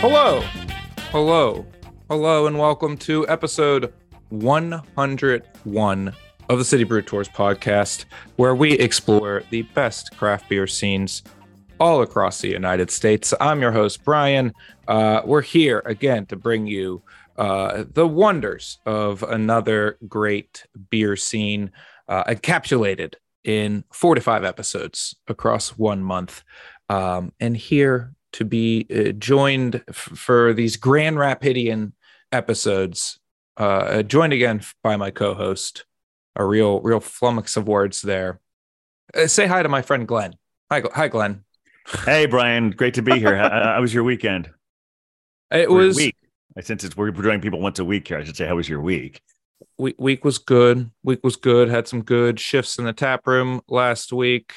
Hello, hello, hello, and welcome to episode 101 of the City Brew Tours podcast, where we explore the best craft beer scenes all across the United States. I'm your host, Brian. Uh, we're here again to bring you uh, the wonders of another great beer scene uh, encapsulated in four to five episodes across one month. Um, and here to be uh, joined f- for these Grand Rapidian episodes, uh, joined again by my co-host, a real, real flummox of words there. Uh, say hi to my friend Glenn. Hi, hi, Glenn. Hey, Brian. Great to be here. how, how was your weekend? It was week. Since it's we're joining people once a week here, I should say, how was your week? Week week was good. Week was good. Had some good shifts in the tap room last week.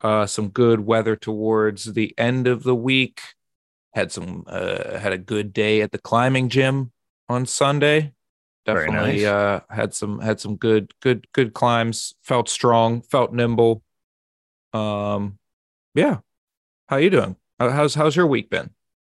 Uh, some good weather towards the end of the week. Had some uh, had a good day at the climbing gym on Sunday. Definitely nice. uh, had some had some good good good climbs. Felt strong. Felt nimble. Um, yeah. How you doing? How's how's your week been?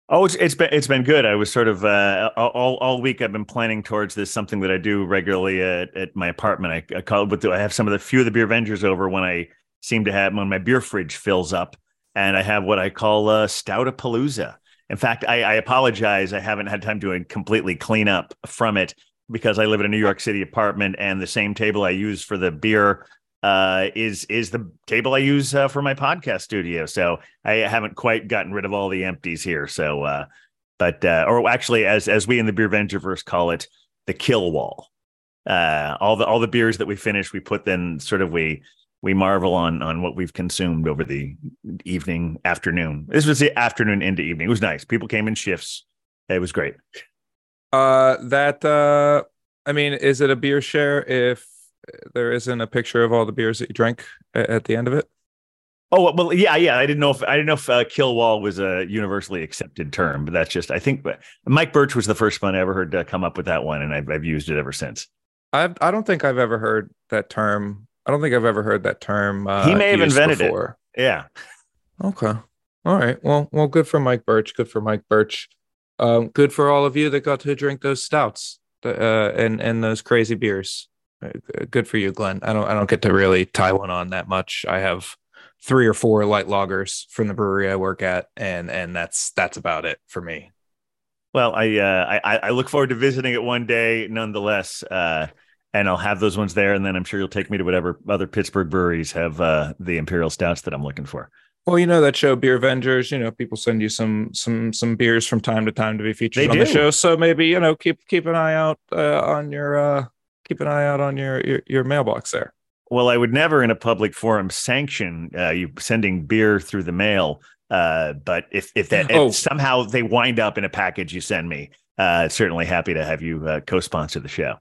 Oh, it's, it's been it's been good. I was sort of uh, all all week. I've been planning towards this something that I do regularly at, at my apartment. I, I call it with the, I have some of the few of the beer Avengers over when I seem to have when my beer fridge fills up, and I have what I call a Stoutapalooza. In fact, I, I apologize. I haven't had time to completely clean up from it because I live in a New York City apartment, and the same table I use for the beer uh, is is the table I use uh, for my podcast studio. So I haven't quite gotten rid of all the empties here. So, uh, but uh, or actually, as as we in the Beer Ventureverse call it, the kill wall. Uh, all the all the beers that we finish, we put then sort of we we marvel on on what we've consumed over the evening afternoon. This was the afternoon into evening. It was nice. People came in shifts. It was great. Uh, that uh, I mean, is it a beer share if there isn't a picture of all the beers that you drank at the end of it? Oh well, yeah, yeah. I didn't know if I didn't know if uh, kill wall was a universally accepted term, but that's just I think Mike Birch was the first one I ever heard uh, come up with that one, and I've I've used it ever since. I I don't think I've ever heard that term. I don't think I've ever heard that term. Uh, He may have invented it. Yeah, Okay. All right. Well, well, good for Mike Birch. Good for Mike Birch. Um, good for all of you that got to drink those stouts uh, and and those crazy beers. Uh, Good for you, Glenn. I don't I don't get to really tie one on that much. I have three or four light loggers from the brewery I work at, and and that's that's about it for me. Well, I uh, I I look forward to visiting it one day, nonetheless. Uh, and I'll have those ones there, and then I'm sure you'll take me to whatever other Pittsburgh breweries have uh, the imperial stouts that I'm looking for. Well, you know that show Beer Avengers, you know, people send you some some some beers from time to time to be featured They on the show. So maybe, you know, keep keep an eye out uh, on your uh keep an eye out on your your, your mailbox there. Well, I would never in a public forum sanction uh, you sending beer through the mail. Uh, but if if that if Oh. somehow they wind up in a package you send me, uh, certainly happy to have you uh, co-sponsor the show.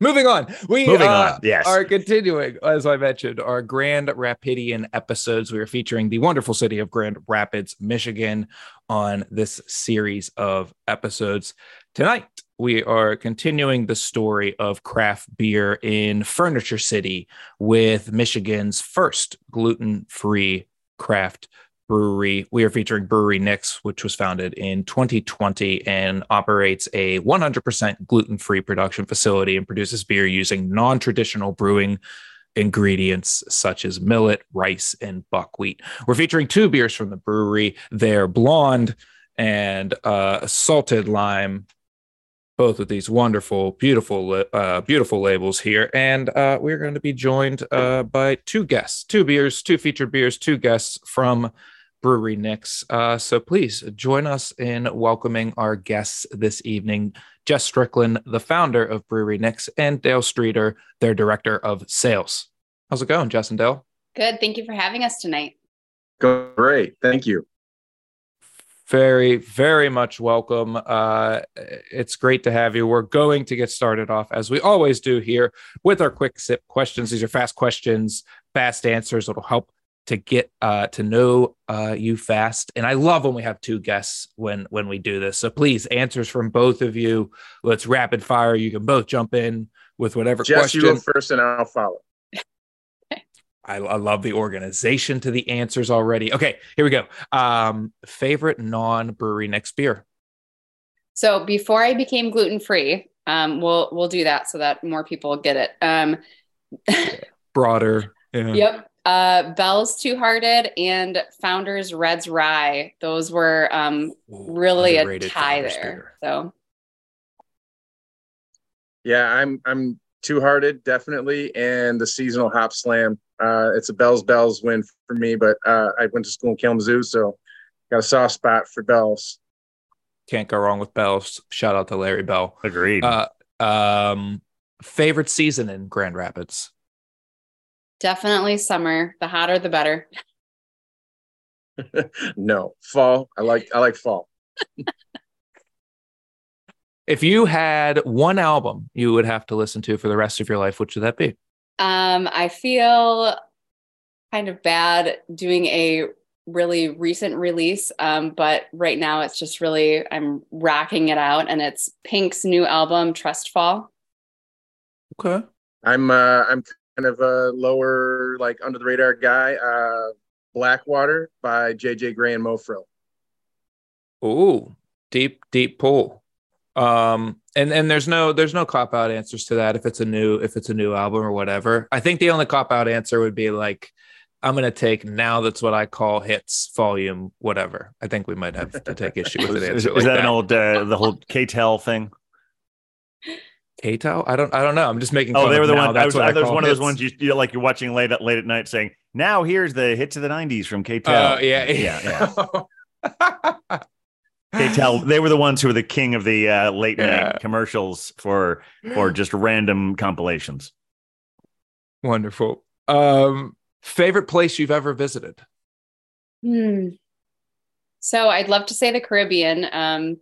Moving on. We Moving uh, on, yes. are continuing, as I mentioned, our Grand Rapidian episodes. We are featuring the wonderful city of Grand Rapids, Michigan, on this series of episodes. Tonight, we are continuing the story of craft beer in Furniture City with Michigan's first gluten free craft brewery. We are featuring Brewery Nyx, which was founded in 2020 and operates a 100% gluten free production facility and produces beer using non traditional brewing ingredients such as millet, rice, and buckwheat. We're featuring two beers from the brewery. They're blonde and uh, salted lime. Both of these wonderful, beautiful, uh, beautiful labels here, and uh, we're going to be joined uh, by two guests, two beers, two featured beers, two guests from Brewery Nyx. Uh, so please join us in welcoming our guests this evening. Jess Stricklen, the founder of Brewery Nyx, and Dale Streeter, their director of sales. How's it going, Jess and Dale? Good. Thank you for having us tonight. Great. Thank you. Very, very much welcome. Uh, it's great to have you. We're going to get started off as we always do here with our quick sip questions. These are fast questions, fast answers. It'll help to get uh, to know uh, you fast. And I love when we have two guests when when we do this. So please, answers from both of you. Let's rapid fire. You can both jump in with whatever Jess, question. you go first and I'll follow. I, I love the organization to the answers already. Okay, here we go. Um, favorite non brewery Nyx beer. So before I became gluten free, um, we'll we'll do that so that more people get it. Um, Broader. Yeah. Yep. Uh, Bell's Two Hearted and Founders Red's Rye. Those were um, Ooh, really a tie Founders there. beer. So Yeah, I'm I'm two hearted definitely, and the seasonal Hopslam. Uh, it's a bells bells win for me, but uh, I went to school in Kalamazoo, so got a soft spot for bells. Can't go wrong with Bell's. Shout out to Larry Bell. Agreed. Uh, um, favorite season in Grand Rapids? Definitely summer. The hotter, the better. no, fall. I like I like fall. If you had one album you would have to listen to for the rest of your life, which would that be? Um, I feel kind of bad doing a really recent release, um, but right now it's just really I'm rocking it out, and it's Pink's new album, Trust Fall. Okay. I'm uh, I'm kind of a lower like under the radar guy. Uh, Blackwater by JJ Grey and Mofro. Ooh, deep, deep pool. Um, and and there's no there's no cop out answers to that if it's a new if it's a new album or whatever. I think the only cop out answer would be like, I'm gonna take now that's what I call hits volume whatever. I think we might have to take issue with it. is, is like that that. an old uh, the whole K-Tel thing? Kato? I don't I don't know. I'm just making. Oh, fun they of were the now one. That's I was, what I, that was call one of those ones you, you like you're watching late at late at night, saying, "Now here's the hits of the '90s from K-Tel." Oh yeah, yeah, yeah. K-Tel. They were the ones who were the king of the uh, late Yeah. night commercials for for just random compilations. Wonderful. Um, favorite place you've ever visited? Hmm. So I'd love to say the Caribbean. Um,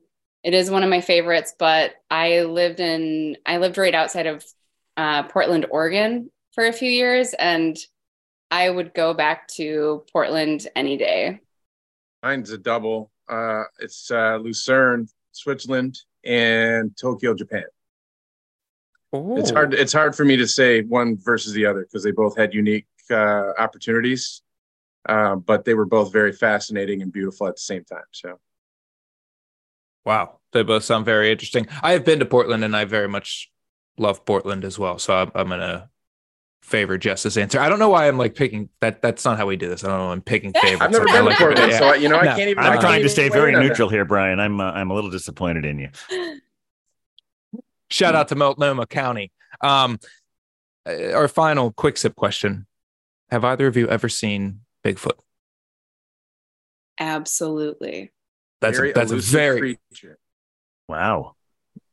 it is one of my favorites, but I lived in I lived right outside of uh, Portland, Oregon, for a few years, and I would go back to Portland any day. Mine's a double. Uh, it's uh, Lucerne, Switzerland, and Tokyo, Japan. It's Oh. hard. It's hard for me to say one versus the other because they both had unique uh, opportunities, uh, but they were both very fascinating and beautiful at the same time. So Wow, they both sound very interesting. I have been to Portland, and I very much love Portland as well. So I'm, I'm gonna favor Jess's answer. I don't know why I'm like picking that. That's not how we do this. I don't know. I'm picking favorites. I've never I been like to Portland, yeah. so I, you know I No, can't even. I I'm trying to stay very in on that. neutral here, Brian. I'm uh, I'm a little disappointed in you. Shout out to Multnomah County. Um, uh, our final quick sip question: Have either of you ever seen Bigfoot? Absolutely. That's Very a, that's a very creature. Wow.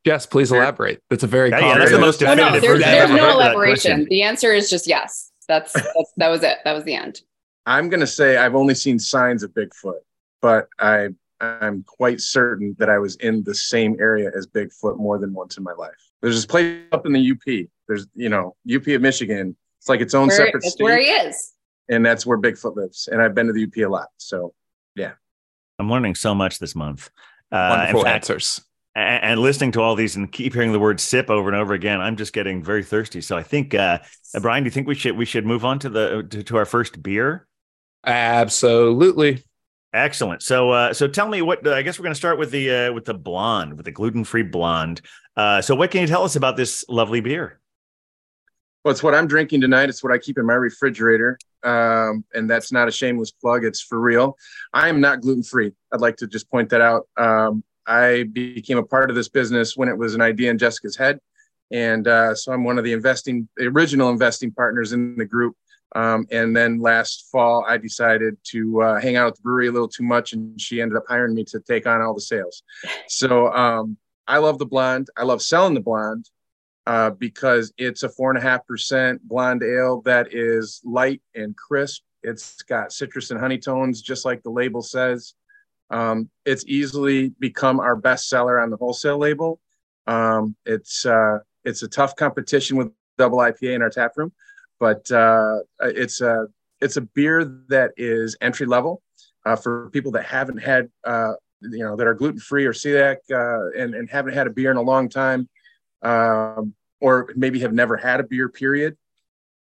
Jess. Please elaborate. That's a very Yeah, yeah, that's the most Oh, no, definitive there's, version there's ever no of elaboration. The answer is just yes. That's, that's that was it. That was the end. I'm gonna say I've only seen signs of Bigfoot, but I I'm quite certain that I was in the same area as Bigfoot more than once in my life. There's this place up in the UP. There's you know UP of Michigan. It's like its own Where, separate that's state, where he is. and that's where Bigfoot lives. And I've been to the UP a lot. So I'm learning so much this month. Uh, wonderful fact, answers. a- and listening to all these and keep hearing the word sip over and over again i'm just getting very thirsty so i think uh, uh, brian do you think we should we should move on to the to, to our first beer Absolutely. excellent so uh so tell me what i guess we're going to start with the uh with the blonde with the gluten-free blonde uh so what can you tell us about this lovely beer Well, it's what I'm drinking tonight. It's what I keep in my refrigerator. Um, and that's not a shameless plug. It's for real. I am not gluten free. I'd like to just point that out. Um, I became a part of this business when it was an idea in Jessica's head. And uh, so I'm one of the investing, original investing partners in the group. Um, and then last fall, I decided to uh, hang out at the brewery a little too much, and she ended up hiring me to take on all the sales. So um, I love the blonde. I love selling the blonde uh, because it's a four and a half percent blonde ale that is light and crisp. It's got citrus and honey tones, just like the label says. Um, it's easily become our best seller on the wholesale label. Um, it's uh, it's a tough competition with double IPA in our tap room, but uh, it's a it's a beer that is entry level uh, for people that haven't had uh, you know that are gluten free or celiac uh, and and haven't had a beer in a long time um, or maybe have never had a beer period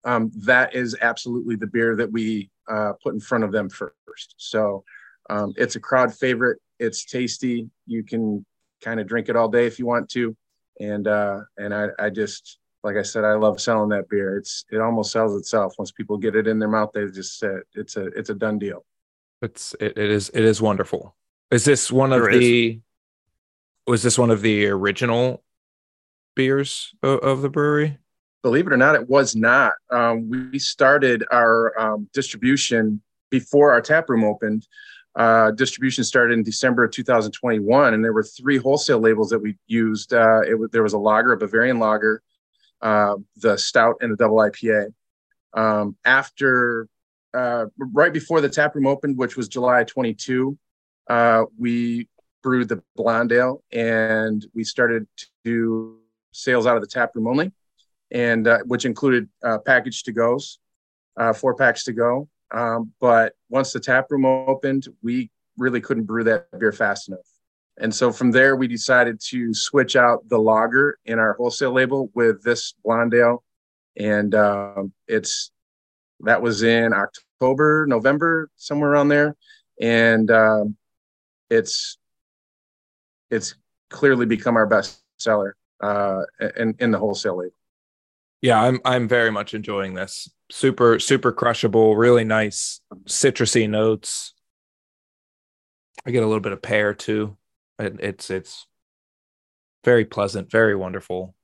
um, that is absolutely the beer that we uh, put in front of them first so um, it's a crowd favorite it's tasty you can kind of drink it all day if you want to. And uh, and I, I just like I said, I love selling that beer. It's it almost sells itself once people get it in their mouth. They just say it's a it's a done deal. It's it, it is it is wonderful. Is this one of There the? Was this one of the original beers of, of the brewery? Believe it or not, it was not. Um, we started our um, distribution before our tap room opened. Uh, distribution started in December of 2021, and there were three wholesale labels that we used. Uh, it there was a lager, a Bavarian lager, uh, the stout, and the double IPA. Um, after, uh, right before the tap room opened, which was July 22, uh, we brewed the blonde ale, and we started to sales out of the tap room only, and uh, which included uh, package to goes, uh, four packs to go. Um, but once the tap room opened, we really couldn't brew that beer fast enough. And so from there, we decided to switch out the lager in our wholesale label with this blonde ale. And um, it's that was in October, November, somewhere around there. And um, it's it's clearly become our best seller uh, in, in the wholesale label. Yeah, I'm I'm very much enjoying this. Super super crushable, really nice citrusy notes. I get a little bit of pear too. It, it's it's very pleasant, very wonderful.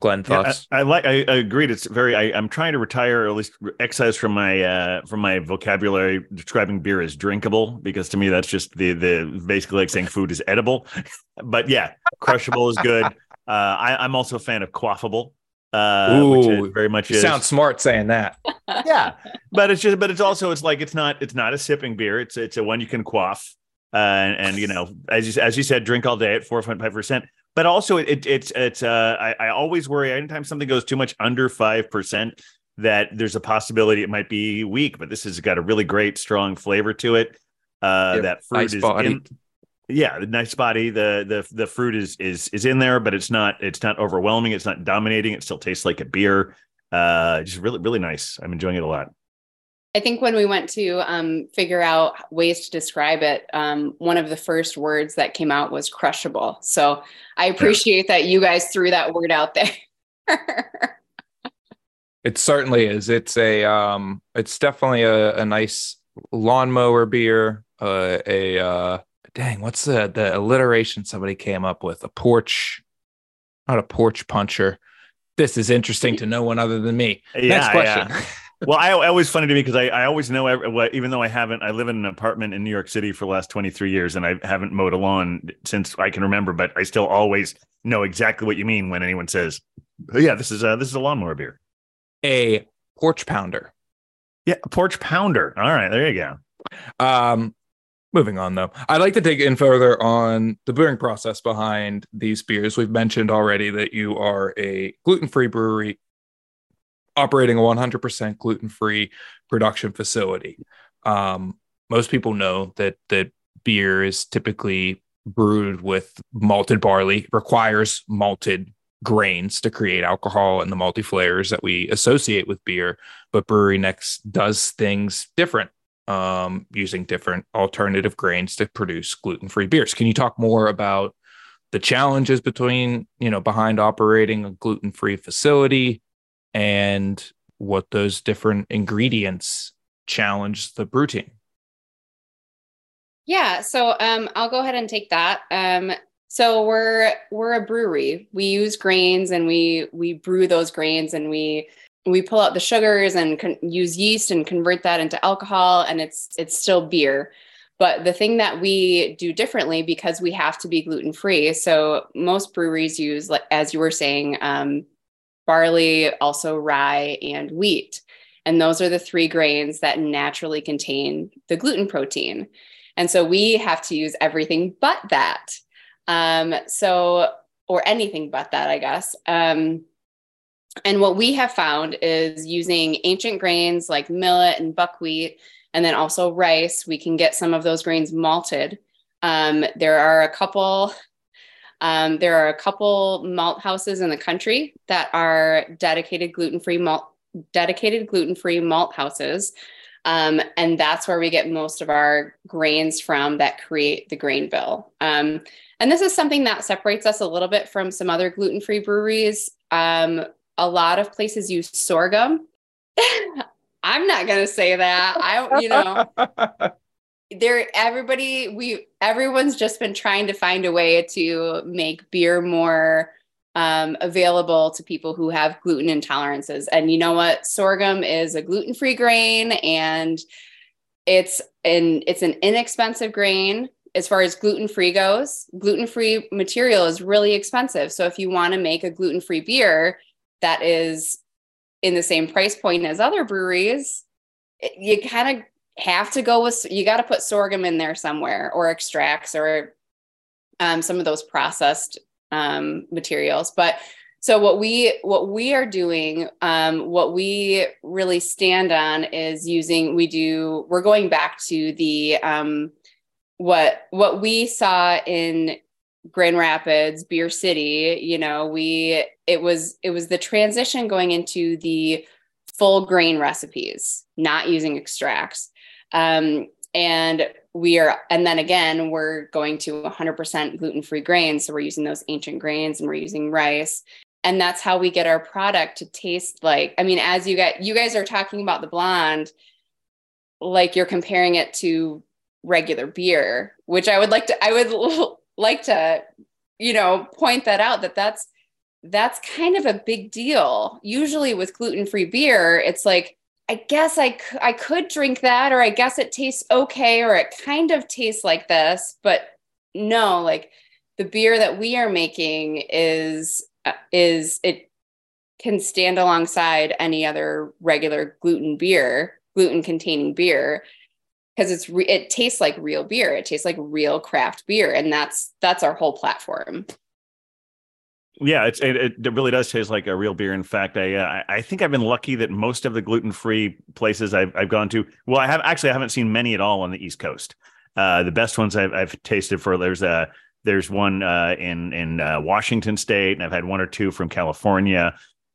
Glenn Yeah. I, I like. I, I agreed. It's very. I, I'm trying to retire, or at least excise from my uh, from my vocabulary describing beer as drinkable, because to me that's just the the basically like saying food is edible. but yeah, crushable is good. Uh, I, I'm also a fan of quaffable, uh, which Ooh, it very much you is. sound smart saying that. yeah, but it's just. But it's also. It's like it's not. It's not a sipping beer. It's it's a one you can quaff. Uh, and, and you know, as you as you said, drink all day at four point five percent. But also, it, it's it's. Uh, I, I always worry anytime something goes too much under five percent that there's a possibility it might be weak. But this has got a really great strong flavor to it. Uh, Yep. That fruit Nice is body. in. Yeah, the nice body. The the the fruit is is is in there, but it's not it's not overwhelming. It's not dominating. It still tastes like a beer. Uh, just really really nice. I'm enjoying it a lot. I think when we went to um, figure out ways to describe it, um, one of the first words that came out was crushable. So I appreciate that you guys threw that word out there. It certainly is. It's a um it's definitely a, a nice lawnmower beer. Uh a uh dang, what's the the alliteration somebody came up with? A porch, not a porch puncher. This is interesting to no one other than me. Next Yeah, question. yeah. well, I always funny to me because I, I always know every, what, even though I haven't, I live in an apartment in New York City for the last 23 years and I haven't mowed a lawn since I can remember, but I still always know exactly what you mean when anyone says, oh, yeah, this is a, this is a lawnmower beer. A porch pounder. Yeah. Porch pounder. All right. There you go. Um, moving on though, I'd like to dig in further on the brewing process behind these beers. We've mentioned already that you are a gluten-free brewery operating a 100% gluten-free production facility. Um, most people know that that beer is typically brewed with malted barley, requires malted grains to create alcohol and the multi flavors that we associate with beer. But Brewery Nyx does things different um, using different alternative grains to produce gluten-free beers. Can you talk more about the challenges between you know behind operating a gluten-free facility and what those different ingredients challenge the brew team? Yeah, so um, I'll go ahead and take that. Um, so we're we're a brewery. We use grains and we we brew those grains and we we pull out the sugars and con- use yeast and convert that into alcohol and it's it's still beer. But the thing that we do differently because we have to be gluten free. So most breweries use, like as you were saying, um, barley, also rye and wheat, and those are the three grains that naturally contain the gluten protein. And so we have to use everything but that. Um, so, or anything but that, I guess. Um, and what we have found is using ancient grains like millet and buckwheat, and then also rice, we can get some of those grains malted. Um, there are a couple. Um, there are a couple malt houses in the country that are dedicated gluten-free malt, dedicated gluten-free malt houses. Um, and that's where we get most of our grains from that create the grain bill. Um, and this is something that separates us a little bit from some other gluten free breweries. A lot of places use sorghum. I'm not going to say that. I, don't, you know, there, everybody, we, everyone's just been trying to find a way to make beer more um, available to people who have gluten intolerances. And you know what? Sorghum is a gluten free grain and it's an it's an inexpensive grain as far as gluten free goes. Gluten free material is really expensive. So if you want to make a gluten free beer that is in the same price point as other breweries, you kind of have to go with you got to put sorghum in there somewhere or extracts or um, some of those processed um, materials. But so what we what we are doing, um, what we really stand on is using. We do. We're going back to the um, what what we saw in Grand Rapids, Beer City. You know, we it was it was the transition going into the full grain recipes, not using extracts. Um, and we are and then again we're going to 100% gluten-free grains so we're using those ancient grains and we're using rice and that's how we get our product to taste like i mean as you get you guys are talking about the blonde like you're comparing it to regular beer which i would like to i would like to you know point that out that that's that's kind of a big deal usually with gluten-free beer it's like I guess I, I could drink that, or I guess it tastes okay, or it kind of tastes like this. But no, like the beer that we are making is uh, is it can stand alongside any other regular gluten beer, gluten containing beer, because it's re- it tastes like real beer. It tastes like real craft beer, and that's that's our whole platform. Yeah, it's it, it really does taste like a real beer. In fact, I uh, I think I've been lucky that most of the gluten free places I've I've gone to. Well, I have actually I haven't seen many at all on the East Coast. Uh, the best ones I've I've tasted for there's a there's one uh, in in uh, Washington State, and I've had one or two from California.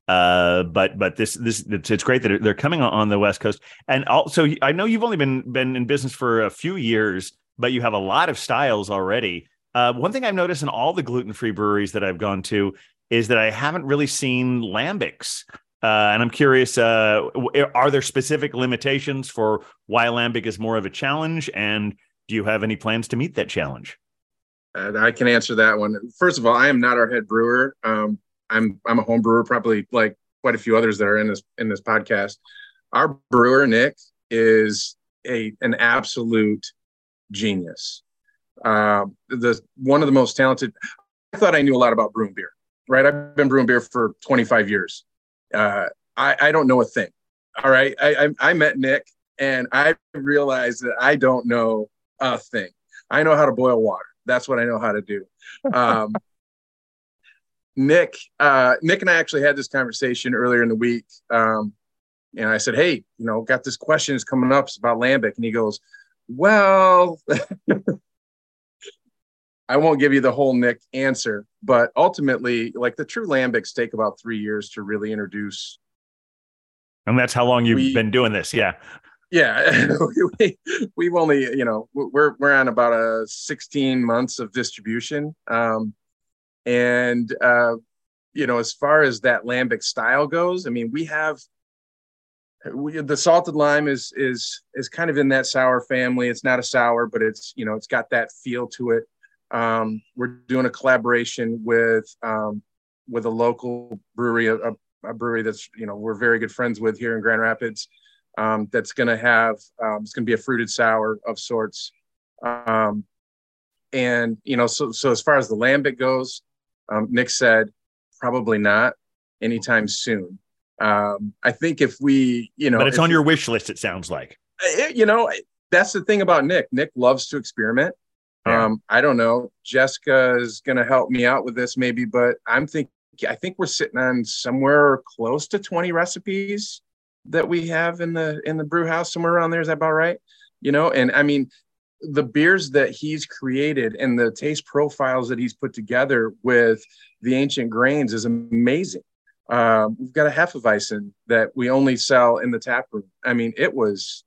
Uh, but but this this it's, great that they're coming on the West Coast, and also I know you've only been been in business for a few years, but you have a lot of styles already. Uh, one thing I've noticed in all the gluten free breweries that I've gone to is that I haven't really seen lambics. Uh, and I'm curious, uh, are there specific limitations for why lambic is more of a challenge? And do you have any plans to meet that challenge? I can answer that one. First of all, I am not our head brewer. Um, I'm I'm a home brewer, probably like quite a few others that are in this in this podcast. Our brewer Nick is a an absolute genius um, the one of the most talented. I thought I knew a lot about brewing beer, right? I've been brewing beer for 25 years. Uh, I, I don't know a thing. All right. I, I, I met Nick and I realized that I don't know a thing. I know how to boil water. That's what I know how to do. Um, Nick, uh, Nick and I actually had this conversation earlier in the week. Um, and I said, Hey, you know, got this question is coming up. It's about Lambic. And he goes, Well, I won't give you the whole Nick answer, but ultimately, like the true lambics take about three years to really introduce. And that's how long you've we, been doing this, yeah. Yeah, we, we've only, you know, we're we're on about a 16 months of distribution, um, and uh, you know, as far as that lambic style goes, I mean, we have we, the salted lime is is is kind of in that sour family. It's not a sour, but it's you know it's got that feel to it. Um, we're doing a collaboration with um, with a local brewery, a, a, brewery that's you know we're very good friends with here in Grand Rapids. Um, that's going to have um, it's going to be a fruited sour of sorts. Um, and you know, so so as far as the lambic goes, um, Nick said probably not anytime soon. I think if we, you know, but it's on your wish list. It sounds like. It, you know, that's the thing about Nick. Nick loves to experiment. Yeah. Um, I don't know. Jessica is going to help me out with this maybe, but I'm thinking, I think we're sitting on somewhere close to 20 recipes that we have in the, in the brew house, somewhere around there. Is that about right? You know, and I mean, the beers that he's created and the taste profiles that he's put together with the ancient grains is amazing. Um, we've got a Hefeweizen that we only sell in the tap room. I mean, it was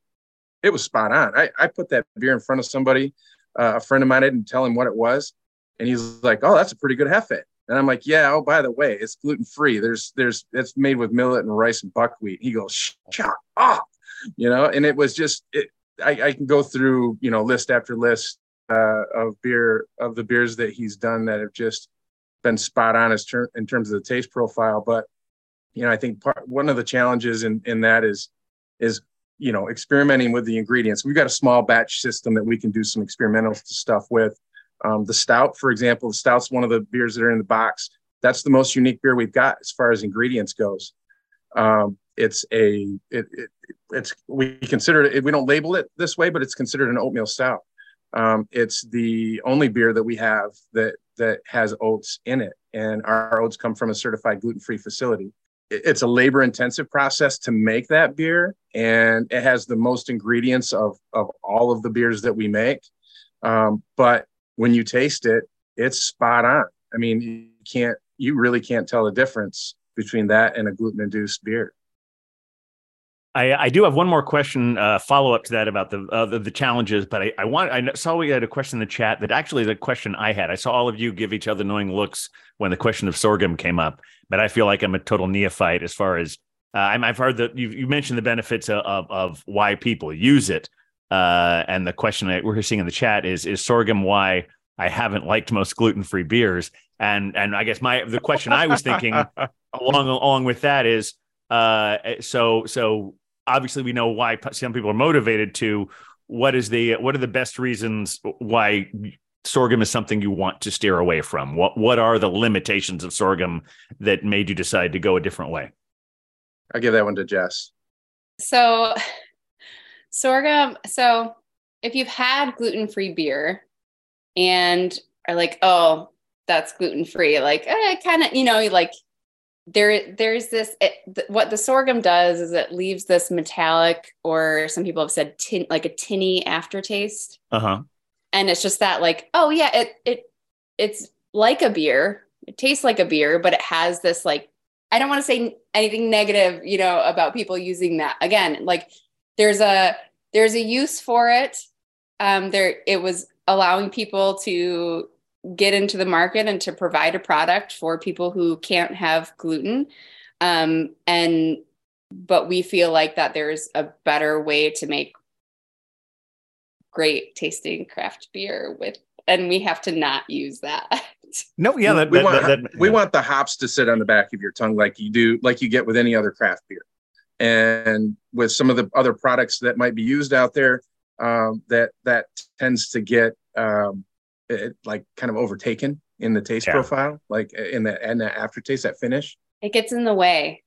it was spot on. I, I put that beer in front of somebody, uh, a friend of mine, I didn't tell him what it was. And he's like, oh, that's a pretty good Hefe. And I'm like, yeah, oh, by the way, it's gluten free. There's, there's, it's made with millet and rice and buckwheat. He goes, shut up, you know, and it was just, it, I, I can go through, you know, list after list uh, of beer, of the beers that he's done that have just been spot on as ter- in terms of the taste profile. But, you know, I think part, one of the challenges in, in that is, is you know experimenting with the ingredients. We've got a small batch system that we can do some experimental stuff with. Um, the stout for example the stout's one of the beers that are in the box. That's the most unique beer we've got as far as ingredients goes. Um, it's a it, it, it's we consider it we don't label it this way but it's considered an oatmeal stout. Um, it's the only beer that we have that that has oats in it and our oats come from a certified gluten-free facility. It's a labor intensive process to make that beer and it has the most ingredients of of all of the beers that we make. Um, but when you taste it it's spot on. I mean you can't you really can't tell the difference between that and a gluten induced beer I, I do have one more question, uh, follow up to that about the uh, the, the, challenges. But I, I want I saw we had a question in the chat that actually the question I had. I saw all of you give each other knowing looks when the question of sorghum came up, but I feel like I'm a total neophyte as far as uh, i have heard that you, you mentioned the benefits of, of, of why people use it, uh, and the question that we're seeing in the chat is is sorghum why I haven't liked most gluten free beers, and and I guess my the question I was thinking along along with that is uh so so obviously we know why some people are motivated to what is the what are the best reasons why sorghum is something you want to steer away from? What what are the limitations of sorghum that made you decide to go a different way? I'll give that one to jess. So sorghum so if you've had gluten-free beer and are like oh that's gluten-free like eh, kind of you know like there there's this it, th- what the sorghum does is it leaves this metallic or some people have said tin like a tinny aftertaste. Uh-huh. And it's just that like oh yeah it it it's like a beer. It tastes like a beer but it has this like i don't want to say anything negative you know about people using that. Again like there's a there's a use for it. Um there it was allowing people to get into the market and to provide a product for people who can't have gluten. Um, and but we feel like that there's a better way to make great tasting craft beer with and we have to not use that. No, yeah, that, we, that, want, that, we want the hops to sit on the back of your tongue like you do, like you get with any other craft beer. And with some of the other products that might be used out there, um, that that tends to get um, it, like kind of overtaken in the taste yeah. profile, like uh, in the and the aftertaste, that finish. It gets in the way.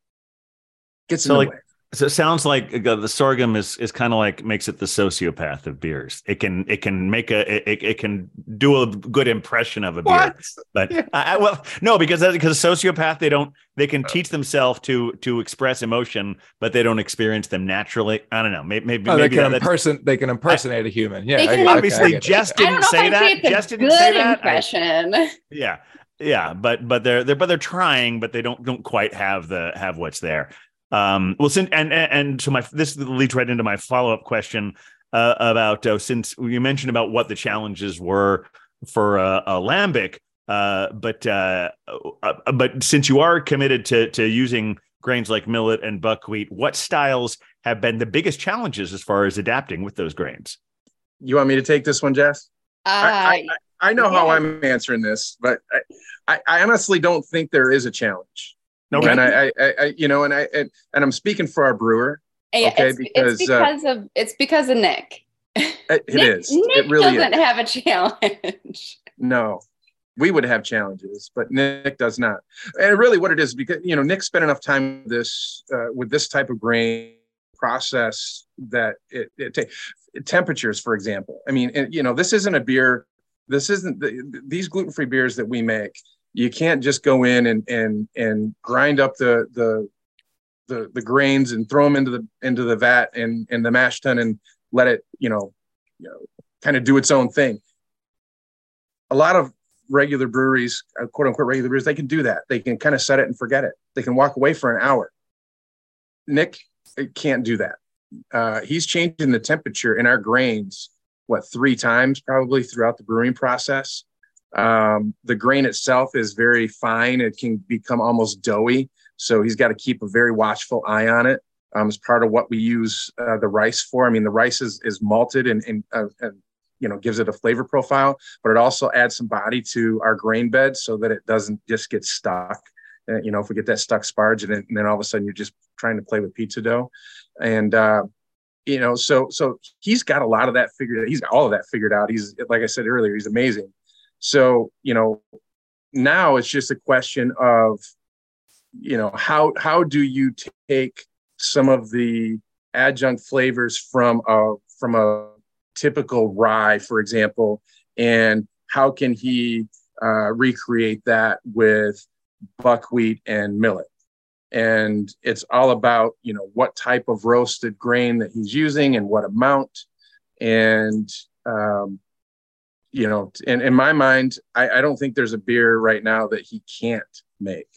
Gets so in like, the way. So it sounds like uh, the sorghum is is kind of like makes it the sociopath of beers. It can it can make a it, it can do a good impression of a beer. But yeah. I, well, no, because because sociopath they don't they can teach themselves to to express emotion, but they don't experience them naturally. I don't know. Maybe maybe, oh, maybe they can imperson they can impersonate I, a human. Yeah, can, obviously, Jess didn't say that. Jess didn't say that. Impression. I, yeah yeah but but they're they're but they're trying but they don't don't quite have the have what's there um, well, since and and so my this leads right into my follow up question uh, about uh, since you mentioned about what the challenges were for uh, lambic, uh, but uh, uh, but since you are committed to to using grains like millet and buckwheat, what styles have been the biggest challenges as far as adapting with those grains? You want me to take this one, Jess? I, I, I, know yeah. how I'm answering this, but I, I honestly don't think there is a challenge. Okay. And I, I, I, you know, and I, and, and I'm speaking for our brewer. Okay, it's, because, it's because uh, of it's because of Nick. It, it Nick, is. Nick it really doesn't is. have a challenge. No, we would have challenges, but Nick does not. And really, what it is because you know Nick spent enough time with this uh, with this type of grain process that it, it takes temperatures, for example. I mean, you know, this isn't a beer. This isn't the, these gluten free beers that we make you can't just go in and and and grind up the the the, the grains and throw them into the into the vat and and the mash tun and let it you know you know kind of do its own thing. A lot of regular breweries uh, quote unquote regular breweries they can do that. They can kind of set it and forget it. They can walk away for an hour. Nick can't do that. Uh, he's changing the temperature in our grains what three times probably throughout the brewing process. Um, the grain itself is very fine; it can become almost doughy. So he's got to keep a very watchful eye on it. Um, as part of what we use uh, the rice for. I mean, the rice is, is malted and, and, uh, and you know gives it a flavor profile but it also adds some body to our grain bed so that it doesn't just get stuck uh, you know if we get that stuck sparge and then, and then, all of a sudden you're just trying to play with pizza dough and uh, you know so so he's got a lot of that figured out he's got all of that figured out he's like i said earlier he's amazing so you know now it's just a question of you know how how do you take some of the adjunct flavors from a from a typical rye, for example, and how can he uh, recreate that with buckwheat and millet? And it's all about you know what type of roasted grain that he's using and what amount, and um, you know, in, in my mind, I, I don't think there's a beer right now that he can't make.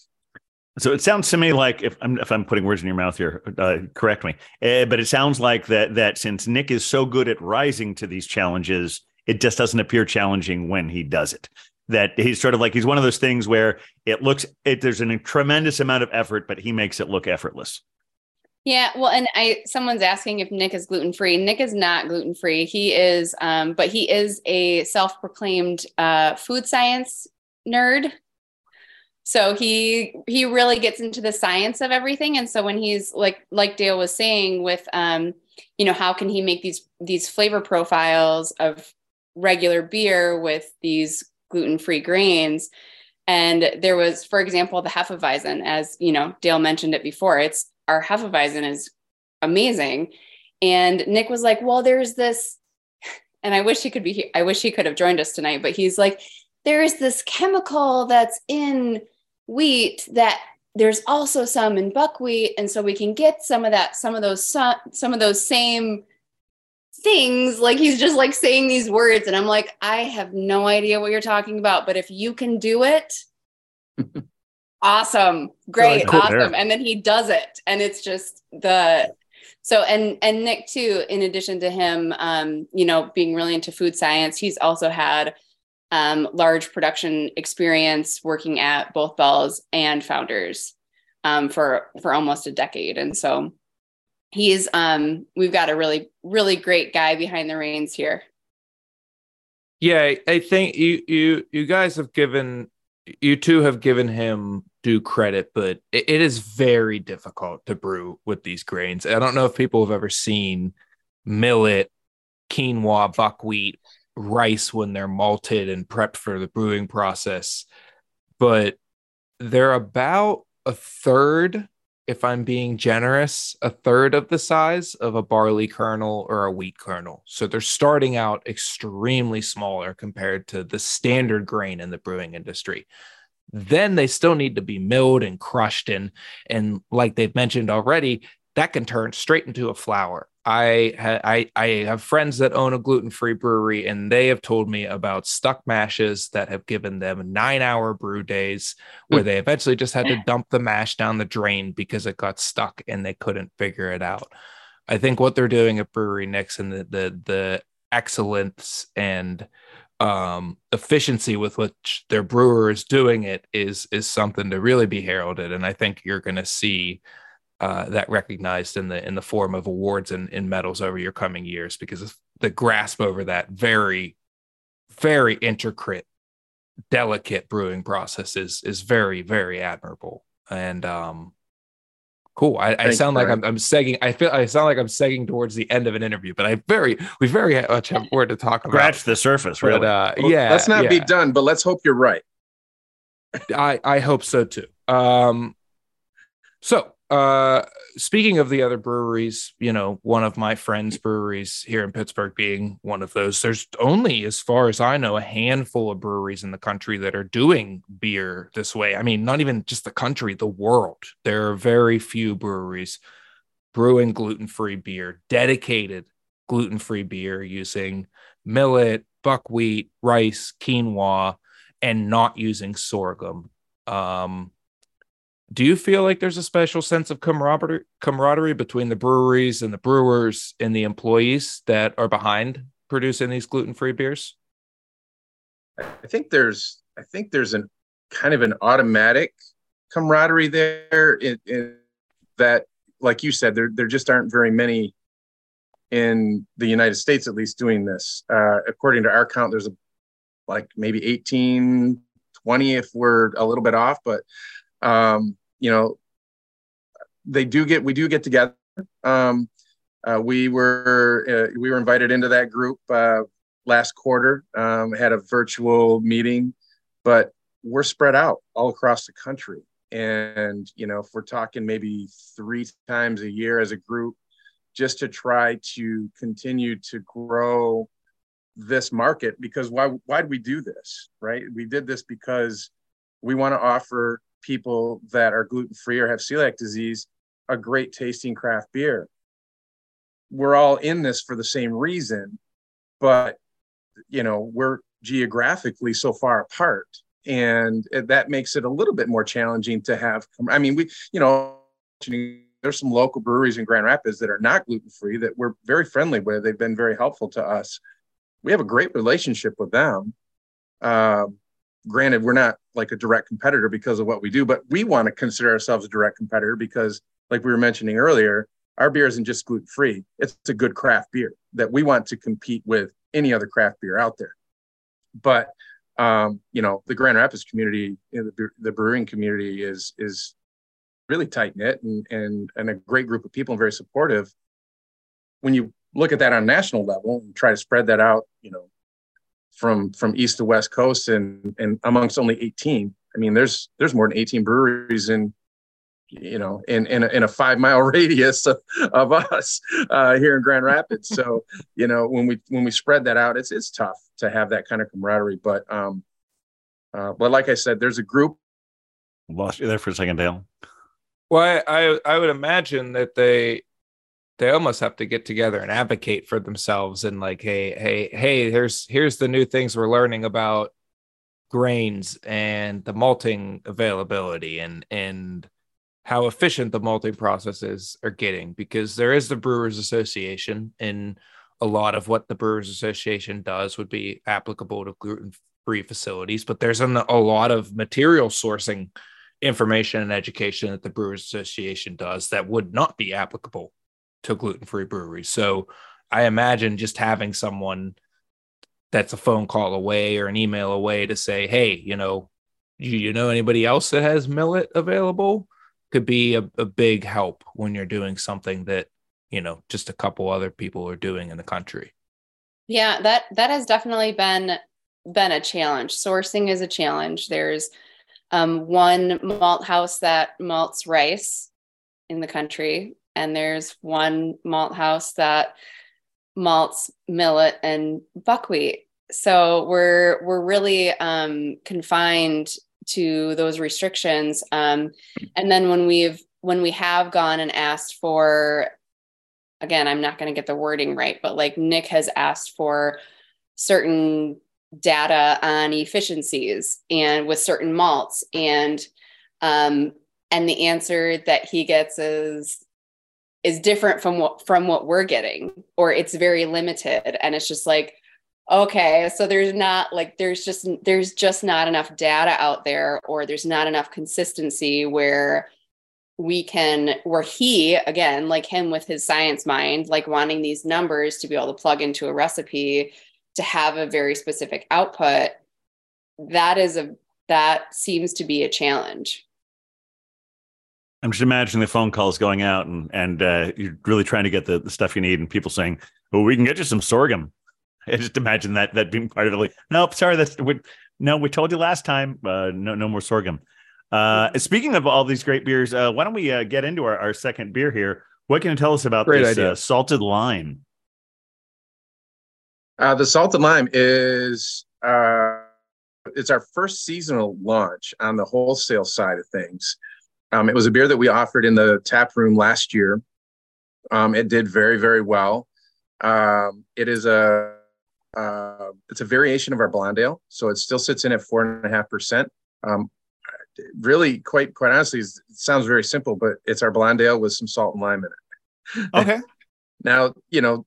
So it sounds to me like if I'm if I'm putting words in your mouth here, uh, correct me. Uh, but it sounds like that that since Nick is so good at rising to these challenges, it just doesn't appear challenging when he does it. That he's sort of like he's one of those things where it looks it there's a tremendous amount of effort, but he makes it look effortless. Yeah, well, and I someone's asking if Nick is gluten free. Nick is not gluten free. He is, um, but he is a self proclaimed uh, food science nerd so he he really gets into the science of everything and so when he's like like dale was saying with um you know how can he make these these flavor profiles of regular beer with these gluten-free grains and there was for example the hefeweizen as you know dale mentioned it before it's our hefeweizen is amazing. And nick was like well there's this and i wish he could be here. I wish he could have joined us tonight but he's like there's this chemical that's in wheat that there's also some in buckwheat. And so we can get some of that some of those some of those same things. Like he's just like saying these words. And i'm like i have no idea what you're talking about but if you can do it awesome. Great. cool awesome. And then he does it. And it's just the so and and nick too in addition to him um you know being really into food science he's also had um, large production experience working at both Bell's and Founders um, for for almost a decade, and so he's um, we've got a really really great guy behind the reins here. Yeah, I think you you you guys have given you two have given him due credit, but it, it is very difficult to brew with these grains. I don't know if people have ever seen millet, quinoa, buckwheat, rice when they're malted and prepped for the brewing process, but they're about a third, if I'm being generous, a third of the size of a barley kernel or a wheat kernel. So they're starting out extremely smaller compared to the standard grain in the brewing industry. Then they still need to be milled and crushed and and like they've mentioned already, that can turn straight into a flour. I I I have friends that own a gluten-free brewery and they have told me about stuck mashes that have given them 9-hour brew days where they eventually just had to dump the mash down the drain because it got stuck and they couldn't figure it out. I think what they're doing at Brewery Nyx and the the the excellence and um, efficiency with which their brewer is doing it is is something to really be heralded and I think you're going to see uh, that recognized in the in the form of awards and, and medals over your coming years because of the grasp over that very very intricate delicate brewing process is is very very admirable. And um cool. I, I sound like I'm, I'm segging i feel i sound like i'm segging towards the end of an interview but i very we very much have more to talk about. Scratch the surface really. but, uh, well, yeah let's not yeah. be done but let's hope you're right. I i hope so too. Um so uh, speaking of the other breweries, you know, one of my friends' breweries here in Pittsburgh being one of those, there's only, as far as I know, a handful of breweries in the country that are doing beer this way. I mean, not even just the country, the world. There are very few breweries brewing gluten free beer, dedicated gluten free beer using millet, buckwheat, rice, quinoa, and not using sorghum. Um, do you feel like there's a special sense of camaraderie camaraderie between the breweries and the brewers and the employees that are behind producing these gluten-free beers? I think there's I think there's an kind of an automatic camaraderie there in, in that like you said there there just aren't very many in the United States at least doing this. Uh, according to our count there's a like maybe 18 20 if we're a little bit off but um, you know, they do get we do get together. Um, uh, we were uh, we were invited into that group uh, last quarter. Um, had a virtual meeting, but we're spread out all across the country. And you know, if we're talking maybe three times a year as a group, just to try to continue to grow this market because why why did we do this right we did this because we want to offer people that are gluten free or have celiac disease a great tasting craft beer. We're all in this for the same reason, but you know, we're geographically so far apart and that makes it a little bit more challenging to have I mean, we, you know, there's some local breweries in Grand Rapids that are not gluten free that we're very friendly with. They've been very helpful to us. We have a great relationship with them. Um, granted, we're not like a direct competitor because of what we do, but we want to consider ourselves a direct competitor because, like we were mentioning earlier, our beer isn't just gluten free. It's a good craft beer that we want to compete with any other craft beer out there. But um, you know, the Grand Rapids community, you know, the, the brewing community is is really tight knit and, and and a great group of people and very supportive. When you look at that on a national level and try to spread that out, you know, from from east to west coast and and amongst only 18 i mean there's there's more than 18 breweries in you know in in a, in a five mile radius of, of us uh, here in grand rapids. So you know when we when we spread that out it's it's tough to have that kind of camaraderie. But um uh, but like i said there's a group. Lost you there for a second dale. Well I, I i would imagine that they they almost have to get together and advocate for themselves and like hey hey hey here's here's the new things we're learning about grains and the malting availability and and how efficient the malting processes are getting because there is the brewers association and a lot of what the brewers association does would be applicable to gluten free facilities but there's an, a lot of material sourcing information and education that the brewers association does that would not be applicable to gluten free breweries. So I imagine just having someone that's a phone call away or an email away to say, hey, you know, you, you know anybody else that has millet available could be a, a big help when you're doing something that, you know, just a couple other people are doing in the country. Yeah, that that has definitely been been a challenge. Sourcing is a challenge. There's um, one malt house that malts rice in the country and there's one malt house that malts millet and buckwheat. So we're we're really um, confined to those restrictions. Um, and then when we've when we have gone and asked for, again, I'm not going to get the wording right, but like Nick has asked for certain data on efficiencies and with certain malts and um, and the answer that he gets is is different from what from what we're getting or it's very limited. And it's just like okay so there's not like there's just there's just not enough data out there or there's not enough consistency where we can where he again like him with his science mind like wanting these numbers to be able to plug into a recipe to have a very specific output that is a that seems to be a challenge I'm just imagining the phone calls going out and and uh, you're really trying to get the, the stuff you need, and people saying, "Well, we can get you some sorghum." I just imagine that that being part of it. Like, nope, sorry, that's we, no, we told you last time. Uh, no, no more sorghum. Uh, speaking of all these great beers, uh, why don't we uh, get into our, our second beer here? What can you tell us about great this uh, salted lime? Uh, the salted lime is uh, it's our first seasonal launch on the wholesale side of things. Um, it was a beer that we offered in the tap room last year. Um, it did very, very well. Um, it is a uh, it's a variation of our blonde ale, so it still sits in at four and a half percent. Um, really, quite quite honestly, it sounds very simple, but it's our blonde ale with some salt and lime in it. Okay. now, you know,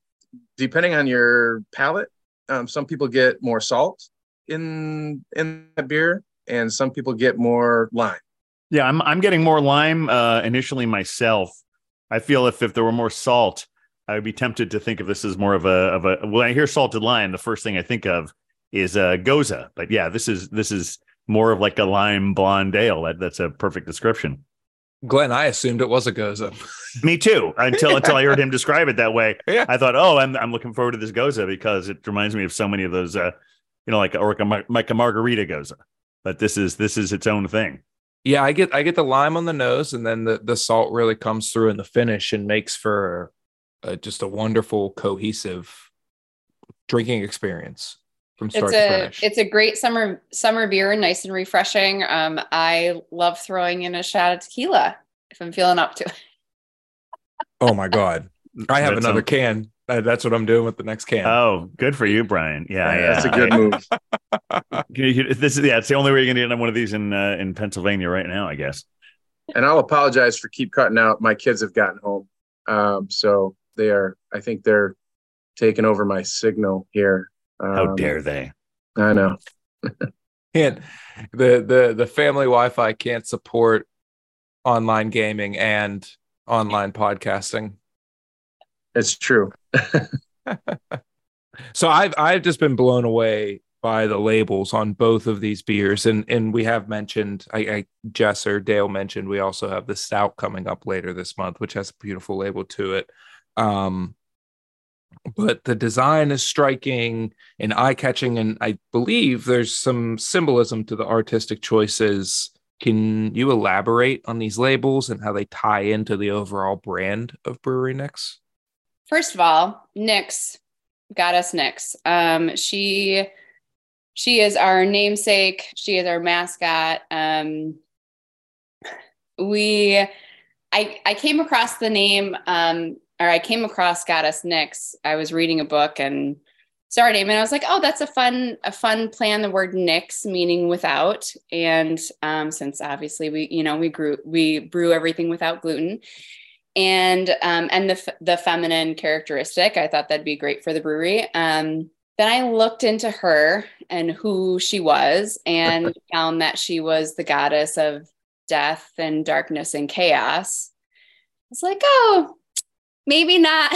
depending on your palate, um, some people get more salt in in the beer, and some people get more lime. Yeah, I'm I'm getting more lime uh, initially myself. I feel if if there were more salt, I would be tempted to think of this as more of a of a. When I hear salted lime, the first thing I think of is uh, gose. But yeah, this is this is more of like a lime blonde ale. That, that's a perfect description. Glenn, I assumed it was a gose. Me too. Until until I heard him describe it that way, Yeah. I thought, oh, I'm I'm looking forward to this gose because it reminds me of so many of those, uh, you know, like or like a, like a margarita gose. But this is this is its own thing. Yeah, I get I get the lime on the nose, and then the the salt really comes through in the finish and makes for uh, just a wonderful cohesive drinking experience from start it's to a finish. it's a great summer summer beer, nice and refreshing. Um, I love throwing in a shot of tequila if I'm feeling up to it. oh my god, I have That another sounds- can. Uh, that's what I'm doing with the next can. Oh, good for you, Brian. Yeah, yeah. That's a good move. Can you- This is yeah. It's the only way you're gonna get one of these in uh, in Pennsylvania right now, I guess. And I'll apologize for keep cutting out. My kids have gotten home, um, so they are. I think they're taking over my signal here. Um, How dare they? I know. can't the the the family Wi-Fi can't support online gaming and online podcasting. It's true. So I've I've just been blown away by the labels on both of these beers, and and we have mentioned I, I Jess or Dale mentioned we also have the stout coming up later this month, which has a beautiful label to it. Um, but the design is striking and eye catching, and I believe there's some symbolism to the artistic choices. Can you elaborate on these labels and how they tie into the overall brand of Brewery Nyx? First of all, Nyx, goddess Nyx. Um, she she is our namesake. She is our mascot. Um, we, I I came across the name, um, or I came across goddess Nyx. I was reading a book and saw her name, and I was like, oh, that's a fun a fun plan. The word Nyx meaning without, and um, since obviously we you know we grew we brew everything without gluten and um, and the the feminine characteristic. I thought that'd be great for the brewery. Um, then I looked into her and who she was, and found that she was the goddess of death and darkness and chaos. It's like, oh, maybe not,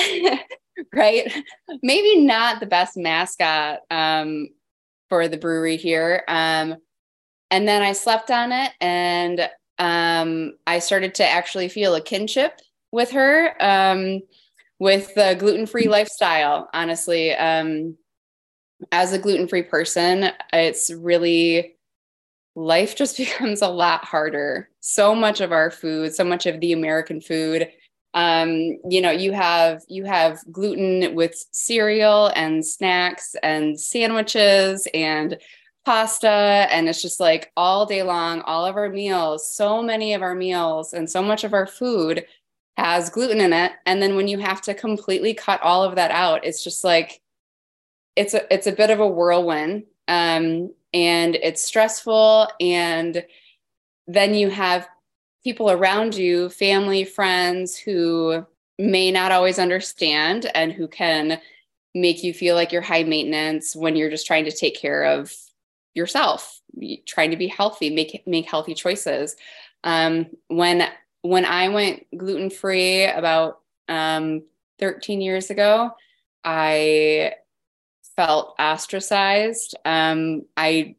right? Maybe not the best mascot um, for the brewery here. Um, and then I slept on it, and um, I started to actually feel a kinship with her um, with the gluten-free lifestyle honestly. Um, as a gluten-free person it's really life just becomes a lot harder. So much of our food so much of the american food. Um, you know you have you have gluten with cereal and snacks and sandwiches and pasta and it's just like all day long all of our meals so many of our meals and so much of our food has gluten in it. And then when you have to completely cut all of that out it's just like it's a it's a bit of a whirlwind. Um, and it's stressful. And then you have people around you family friends who may not always understand and who can make you feel like you're high maintenance when you're just trying to take care of yourself trying to be healthy make make healthy choices. Um, when when I went gluten free about um, 13 years ago, I felt ostracized. Um, I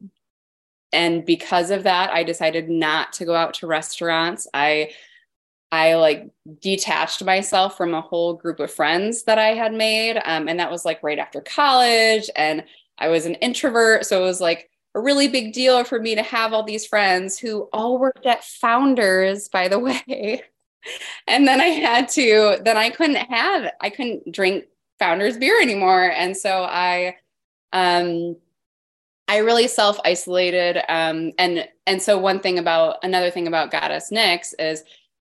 and because of that, I decided not to go out to restaurants. I I like detached myself from a whole group of friends that I had made, um, and that was like right after college, and I was an introvert, so it was like a really big deal for me to have all these friends who all worked at Founders, by the way. and then I had to, then I couldn't have, I couldn't drink Founders beer anymore. And so I, um, I really self isolated. Um, and, and so one thing about, another thing about Goddess Nyx is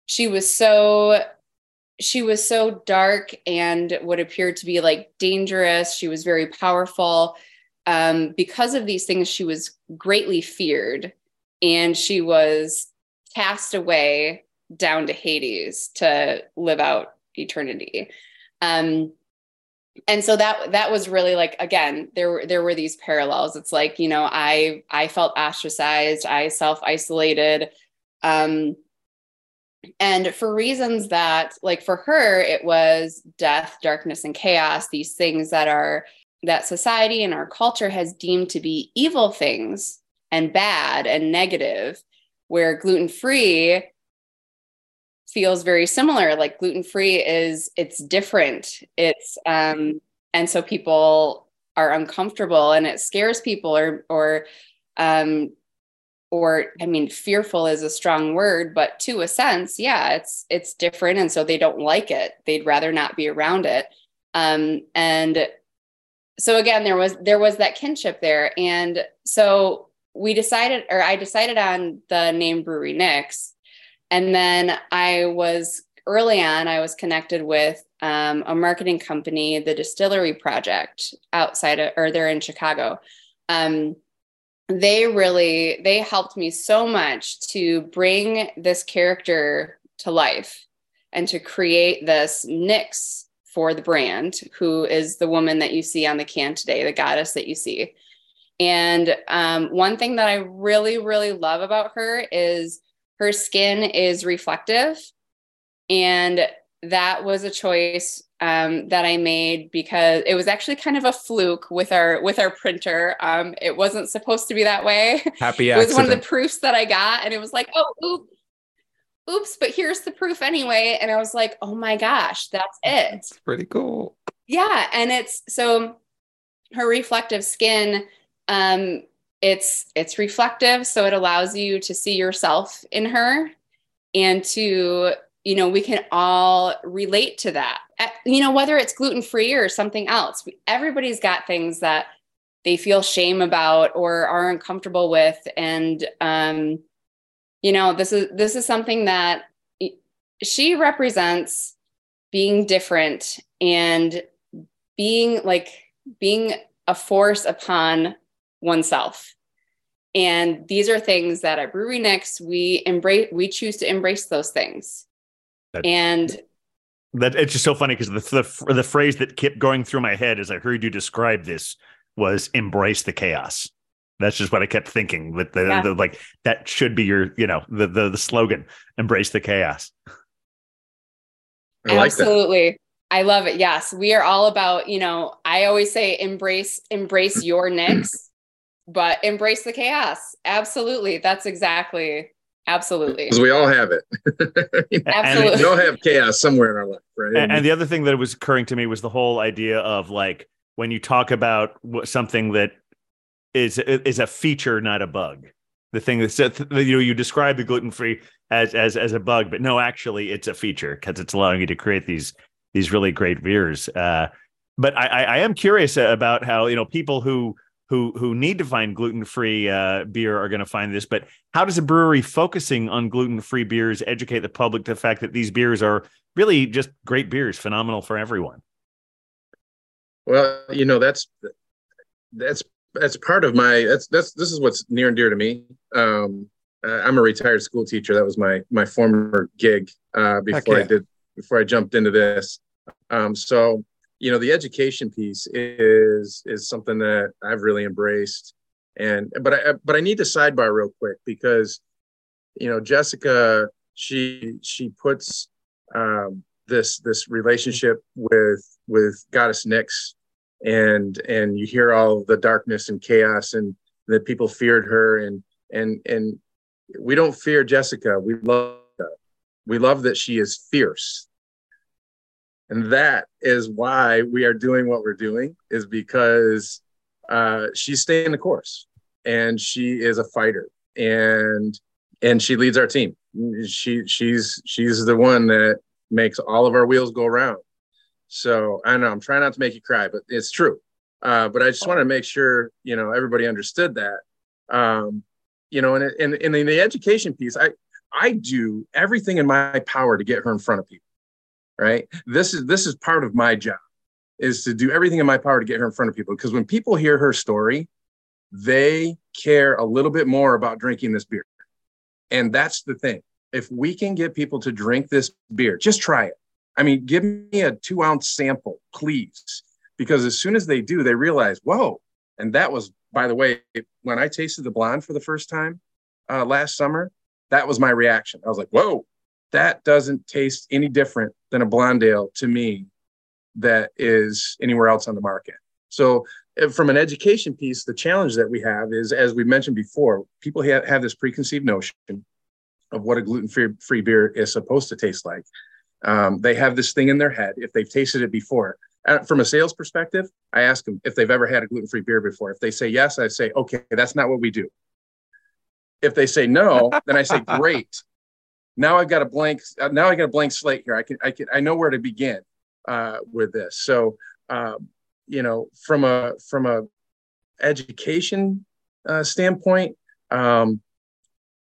she was so, she was so dark and what appeared to be like dangerous. She was very powerful um, because of these things, she was greatly feared. and she was cast away down to Hades to live out eternity. Um, and so that that was really like again there were there were these parallels it's like you know i i felt ostracized i self isolated um and for reasons that like for her it was death darkness and chaos these things that are that society and our culture has deemed to be evil things and bad and negative where gluten free feels very similar. Like gluten free is it's different. It's um and so people are uncomfortable and it scares people or or um or i mean fearful is a strong word but to a sense yeah it's it's different and so they don't like it. They'd rather not be around it. Um and so again there was there was that kinship there and so we decided or i decided on the name brewery Nyx and then I was early on, I was connected with um, a marketing company, the Distillery Project, outside of, or they're in Chicago. Um, they really they helped me so much to bring this character to life and to create this Nyx for the brand, who is the woman that you see on the can today, the goddess that you see. And um, one thing that I really, really love about her is her skin is reflective. And that was a choice um, that I made because it was actually kind of a fluke with our with our printer. Um, it wasn't supposed to be that way. Happy it was one of the proofs that I got, and it was like, oh, oops, oops, but here's the proof anyway. And I was like, oh my gosh, that's it. It's pretty cool. Yeah, and it's so her reflective skin um, it's it's reflective so it allows you to see yourself in her and to you know we can all relate to that you know whether it's gluten free or something else everybody's got things that they feel shame about or are uncomfortable with and um you know this is this is something that she represents being different and being like being a force upon oneself. And these are things that at Brewery Nyx we embrace. We choose to embrace those things. That, and that it's just so funny because the, the the phrase that kept going through my head as I heard you describe this was "embrace the chaos." That's just what I kept thinking. That the, yeah. the, like that should be your you know the the, the slogan "embrace the chaos." I like Absolutely. That. I love it. Yes, we are all about, you know, I always say embrace embrace your Nyx but embrace the chaos. Absolutely. That's exactly absolutely because we all have it absolutely we all have chaos somewhere in our life right and, and, the other thing that was occurring to me was the whole idea of like when you talk about something that is is a feature not a bug the thing that you know you describe the gluten free as as as a bug but no actually it's a feature because it's allowing you to create these these really great beers uh, but I, I am curious about how you know people who who who need to find gluten free uh, beer are going to find this. But how does a brewery focusing on gluten free beers educate the public to the fact that these beers are really just great beers, phenomenal for everyone? Well, you know that's that's that's part of my that's that's this is what's near and dear to me. Um, I'm a retired school teacher. That was my my former gig uh, before. I did before I jumped into this. Um, so you know the education piece is is something that I've really embraced and but I but I need to sidebar real quick because you know Jessica she she puts um, this this relationship with with goddess Nyx and and you hear all the darkness and chaos and that people feared her. And and and we don't fear Jessica. We love her. we love that she is fierce. And that is why we are doing what we're doing is because uh, she's staying the course and she is a fighter and and she leads our team. She she's she's the one that makes all of our wheels go around so i know i'm trying not to make you cry but it's true uh, but i just want to make sure you know everybody understood that um, you know and, and, and in the education piece i i do everything in my power to get her in front of people right? This is this is part of my job is to do everything in my power to get her in front of people because when people hear her story, they care a little bit more about drinking this beer. And that's the thing. If we can get people to drink this beer, just try it. I mean, give me a two ounce sample, please. Because as soon as they do, they realize, whoa. And that was, by the way, when I tasted the blonde for the first time uh, last summer, that was my reaction. I was like, whoa, that doesn't taste any different than a blonde ale to me that is anywhere else on the market. So, from an education piece, the challenge that we have is, as we mentioned before, people have, have this preconceived notion of what a gluten free beer is supposed to taste like. Um, they have this thing in their head if they've tasted it before. Uh, from a sales perspective, I ask them if they've ever had a gluten free beer before. If they say yes, I say, okay, that's not what we do. If they say no, then I say, great. Now I've got a blank. Uh, now I got a blank slate here. I can, I can, I know where to begin uh, with this. So, um, you know, from a from a education uh, standpoint, um,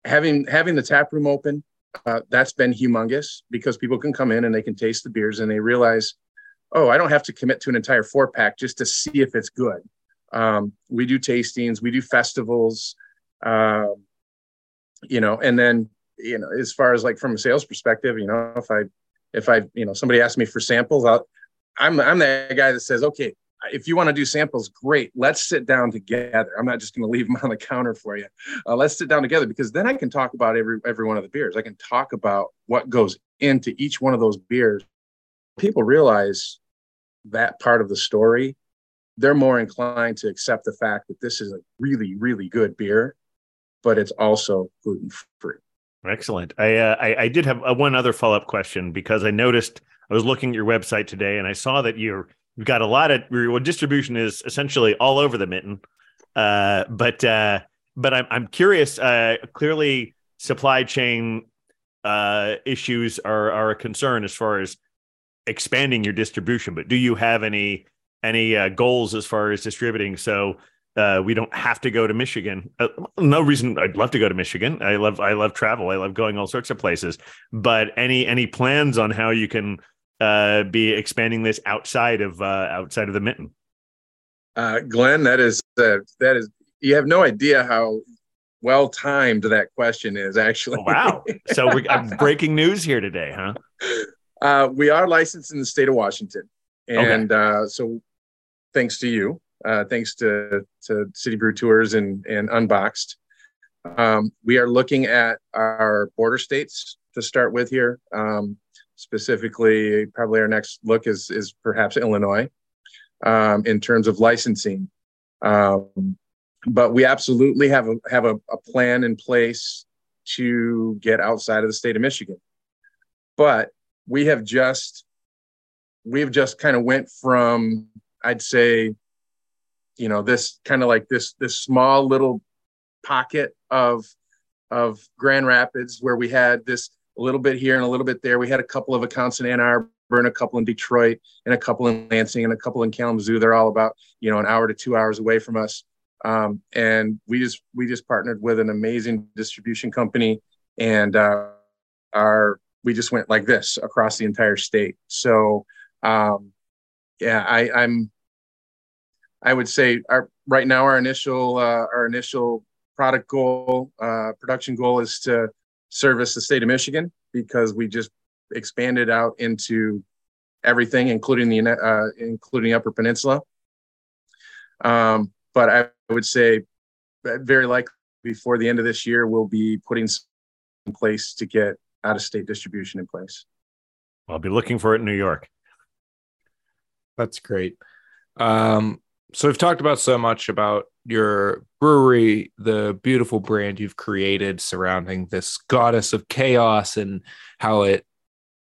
having having the tap room open, uh, that's been humongous because people can come in and they can taste the beers and they realize, oh, I don't have to commit to an entire four pack just to see if it's good. Um, we do tastings, we do festivals, um, you know, and then you know, as far as like from a sales perspective, you know, if I if I, you know, somebody asks me for samples, I'll, I'm, I'm the guy that says, okay, if you want to do samples, great. Let's sit down together. I'm not just going to leave them on the counter for you. Uh, let's sit down together because then I can talk about every every one of the beers. I can talk about what goes into each one of those beers. People realize that part of the story. They're more inclined to accept the fact that this is a really, really good beer, but it's also gluten free. Excellent. I, uh, I, I did have a, uh, one other follow up question because I noticed I was looking at your website today and I saw that you're you've got a lot of your distribution is essentially all over the mitten. Uh, but uh, but I'm I'm curious. Uh, clearly, supply chain uh, issues are are a concern as far as expanding your distribution. But do you have any any uh, goals as far as distributing? So uh, we don't have to go to Michigan. Uh, no reason. I'd love to go to Michigan. I love I love travel. I love going all sorts of places. But any any plans on how you can uh, be expanding this outside of uh, outside of the mitten? Uh, Glenn, that is uh, that is you have no idea how well timed that question is. Actually, oh, wow. So we're breaking news here today, huh? Uh, we are licensed in the state of Washington, and okay. uh, so thanks to you, uh, thanks to, to City Brew Tours and, and Unboxed. Um, we are looking at our border states to start with here. Um, specifically, probably our next look is, is perhaps Illinois um, in terms of licensing. Um, but we absolutely have a, have a, a plan in place to get outside of the state of Michigan. But we have just we've just kind of went from I'd say you know this kind of like this this small little pocket of of Grand Rapids where we had this a little bit here and a little bit there. We had a couple of accounts in Ann Arbor and a couple in Detroit and a couple in Lansing and a couple in Kalamazoo. They're all about you know an hour to two hours away from us. Um, and we just we just partnered with an amazing distribution company and uh, our we just went like this across the entire state. So um, yeah, I, I'm I would say our right now our initial uh, our initial product goal uh, production goal is to service the state of Michigan because we just expanded out into everything, including the uh, including Upper Peninsula. Um, but I would say very likely before the end of this year we'll be putting in place to get out of state distribution in place. I'll be looking for it in New York. That's great. Um, so we've talked about so much about your brewery, the beautiful brand you've created surrounding this goddess of chaos and how it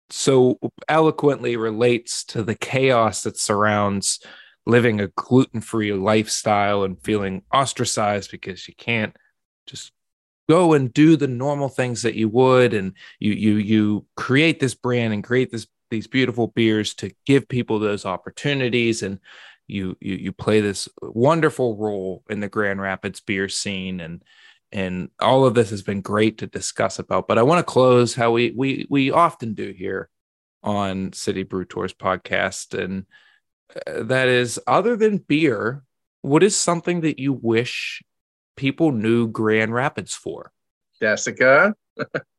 so eloquently relates to the chaos that surrounds living a gluten-free lifestyle and feeling ostracized because you can't just go and do the normal things that you would. And you you you create this brand and create this these beautiful beers to give people those opportunities. And you you you play this wonderful role in the Grand Rapids beer scene and and all of this has been great to discuss about but I want to close how we we we often do here on City Brew Tours podcast and uh, that is other than beer what is something that you wish people knew Grand Rapids for Jessica.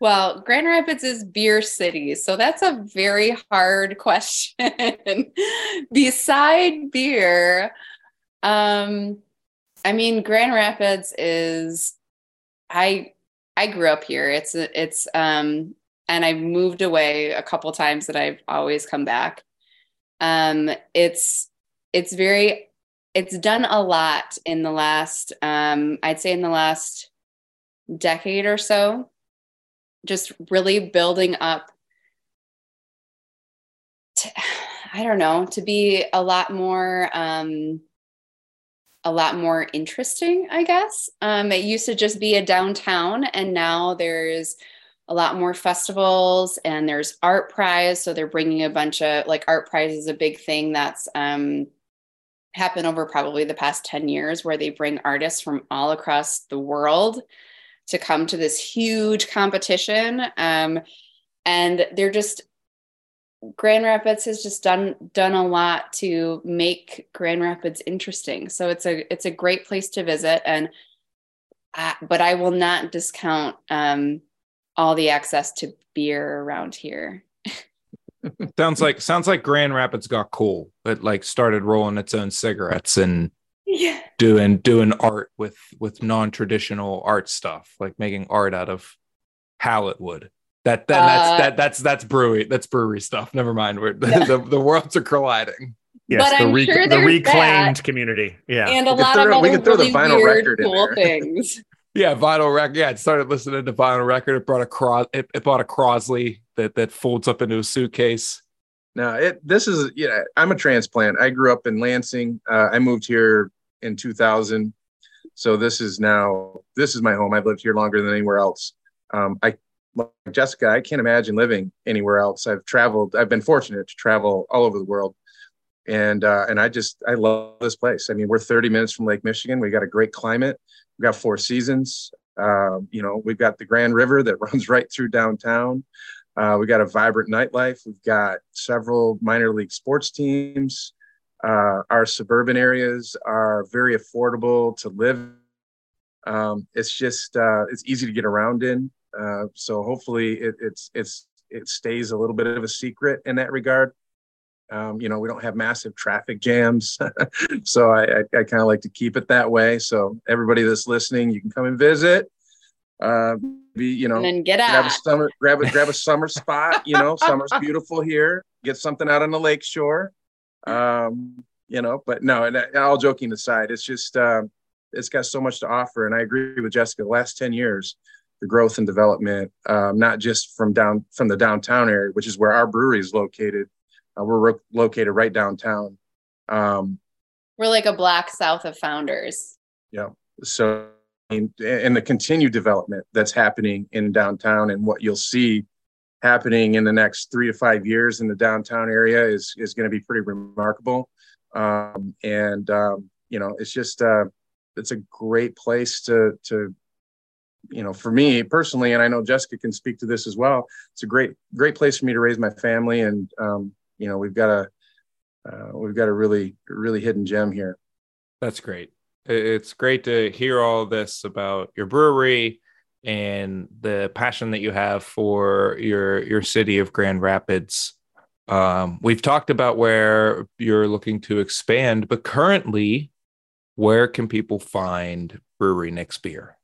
Well, Grand Rapids is beer city, so that's a very hard question. Beside beer, um, I mean, Grand Rapids is I I grew up here. It's it's um and I've moved away a couple times that I've always come back. Um it's it's very it's done a lot in the last um I'd say in the last decade or so just really building up to, I don't know, to be a lot more um a lot more interesting, I guess. Um, it used to just be a downtown, and now there's a lot more festivals and there's art prize. So they're bringing a bunch of like art prize is a big thing that's um, happened over probably the past 10 years where they bring artists from all across the world to come to this huge competition. Um, and they're just Grand Rapids has just done done a lot to make Grand Rapids interesting. So it's a it's a great place to visit, and but I will not discount um, all the access to beer around here. sounds like sounds like Grand Rapids got cool. It like started rolling its own cigarettes and yeah. doing doing art with with non traditional art stuff, like making art out of pallet wood. That, that that's Uh, that that's that's brewery that's brewery stuff. Never mind. We're, the, the worlds are colliding. Yes, But the, I'm re- sure the reclaimed that. community. Yeah. and a We could lot throw- of we other could throw the really vinyl weird, record in cool there. things. Yeah, vinyl record. Yeah, it started listening to vinyl record. It brought a cross. It, it bought a Crosley that that folds up into a suitcase. No, it this is you know, I'm a transplant. I grew up in Lansing. Uh, I moved here in 2000. So this is now this is my home. I've lived here longer than anywhere else. Um, I like Jessica, I can't imagine living anywhere else. I've traveled, I've been fortunate to travel all over the world. And uh, and I just I love this place. I mean, we're 30 minutes from Lake Michigan. We got a great climate. We've got four seasons. Um, you know, we've got the Grand River that runs right through downtown. Uh, we got a vibrant nightlife. We've got several minor league sports teams. Uh, our suburban areas are very affordable to live. Um, it's just uh, it's easy to get around in. Uh, so hopefully it, it's it's it stays a little bit of a secret in that regard. Um, you know, we don't have massive traffic jams, so I, I, I kind of like to keep it that way. So everybody that's listening, you can come and visit. Uh, be you know And then get grab a out. summer grab a grab a summer spot you know summer's beautiful here get something out on the lake shore um you know but no and, and all joking aside it's just um it's got so much to offer and i agree with jessica the last 10 years the growth and development um, not just from down from the downtown area which is where our brewery is located uh, we're ro- located right downtown um We're like a block south of founders. Yeah. So and and the continued development that's happening in downtown and what you'll see happening in the next three to five years in the downtown area is is going to be pretty remarkable um, and um, you know it's just uh, it's a great place to to you know for me personally and i know jessica can speak to this as well it's a great great place for me to raise my family and um, you know we've got a uh, we've got a really really hidden gem here That's great. It's great to hear all this about your brewery and the passion that you have for your your city of Grand Rapids. Um, we've talked about where you're looking to expand, but currently, where can people find Brewery Nyx's beer?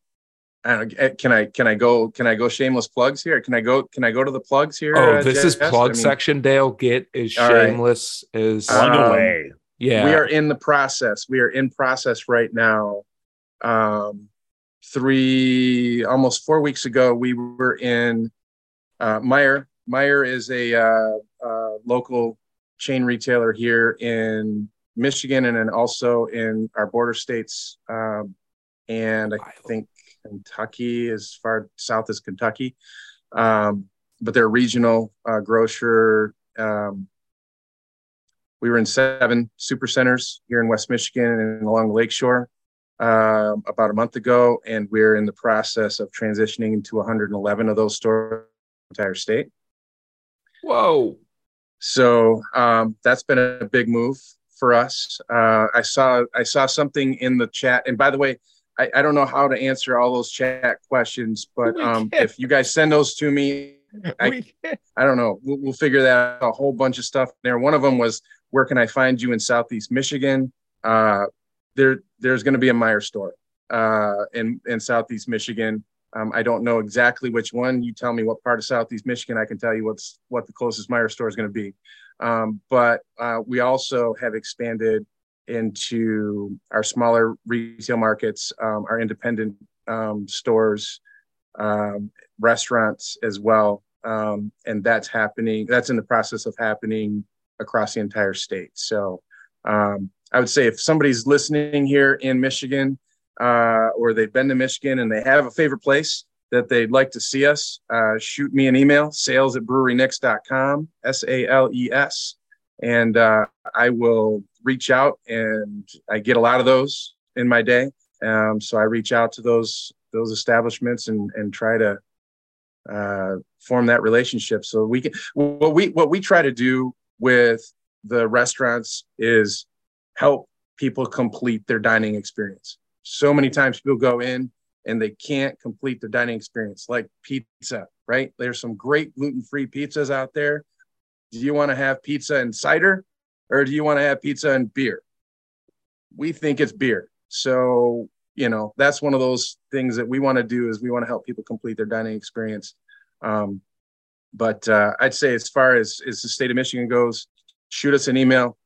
I don't, eh, can I can I go can I go shameless plugs here? Can I go can I go to the plugs here? Oh, uh, this is plug I mean, section. Dale, get as All right. shameless as Uh, Um, Underway. yeah. We are in the process. We are in process right now. Um, three almost four weeks ago, we were in uh, Meijer. Meijer is a uh, uh, local chain retailer here in Michigan and then also in our border states. Um, and I think Kentucky, as far south as Kentucky. Um, but they're a regional uh, grocer. Um, we were in seven super centers here in West Michigan and along the lakeshore um, about a month ago, and we're in the process of transitioning into 111 of those stores in the entire state. Whoa. So um, that's been a big move for us. Uh, I saw I saw something in the chat, and by the way, I, I don't know how to answer all those chat questions, but um, if you guys send those to me, I, I don't know. We'll, we'll figure that out. A whole bunch of stuff there. One of them was where can I find you in Southeast Michigan? Uh, there, there's going to be a Meijer store uh, in in Southeast Michigan. Um, I don't know exactly which one. You tell me what part of Southeast Michigan. I can tell you what's what the closest Meijer store is going to be. Um, but uh, we also have expanded into our smaller retail markets, um, our independent um, stores, um, restaurants as well. Um, and that's happening, that's in the process of happening across the entire state. So um, I would say if somebody's listening here in Michigan uh, or they've been to Michigan and they have a favorite place, that they'd like to see us, uh, shoot me an email, sales at brewerynyx.com, S A L E S. And uh, I will reach out and I get a lot of those in my day. Um, so I reach out to those those establishments and and try to uh, form that relationship. So we can what we what we try to do with the restaurants is help people complete their dining experience. So many times people go in and they can't complete their dining experience, like pizza, right? There's some great gluten free pizzas out there. Do you want to have pizza and cider or do you want to have pizza and beer? We think it's beer. So, you know, that's one of those things that we want to do is we want to help people complete their dining experience. Um, but uh, I'd say as far as, as the state of Michigan goes, shoot us an email.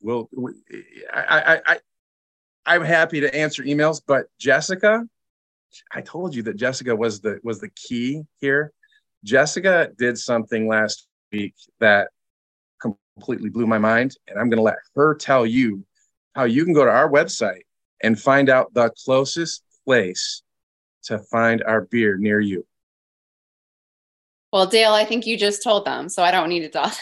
We'll, we, I, I, I, I'm happy to answer emails, but Jessica, I told you that Jessica was the was the key here. Jessica did something last week that completely blew my mind, and I'm going to let her tell you how you can go to our website and find out the closest place to find our beer near you. Well, Dale, I think you just told them, so I don't need to tell.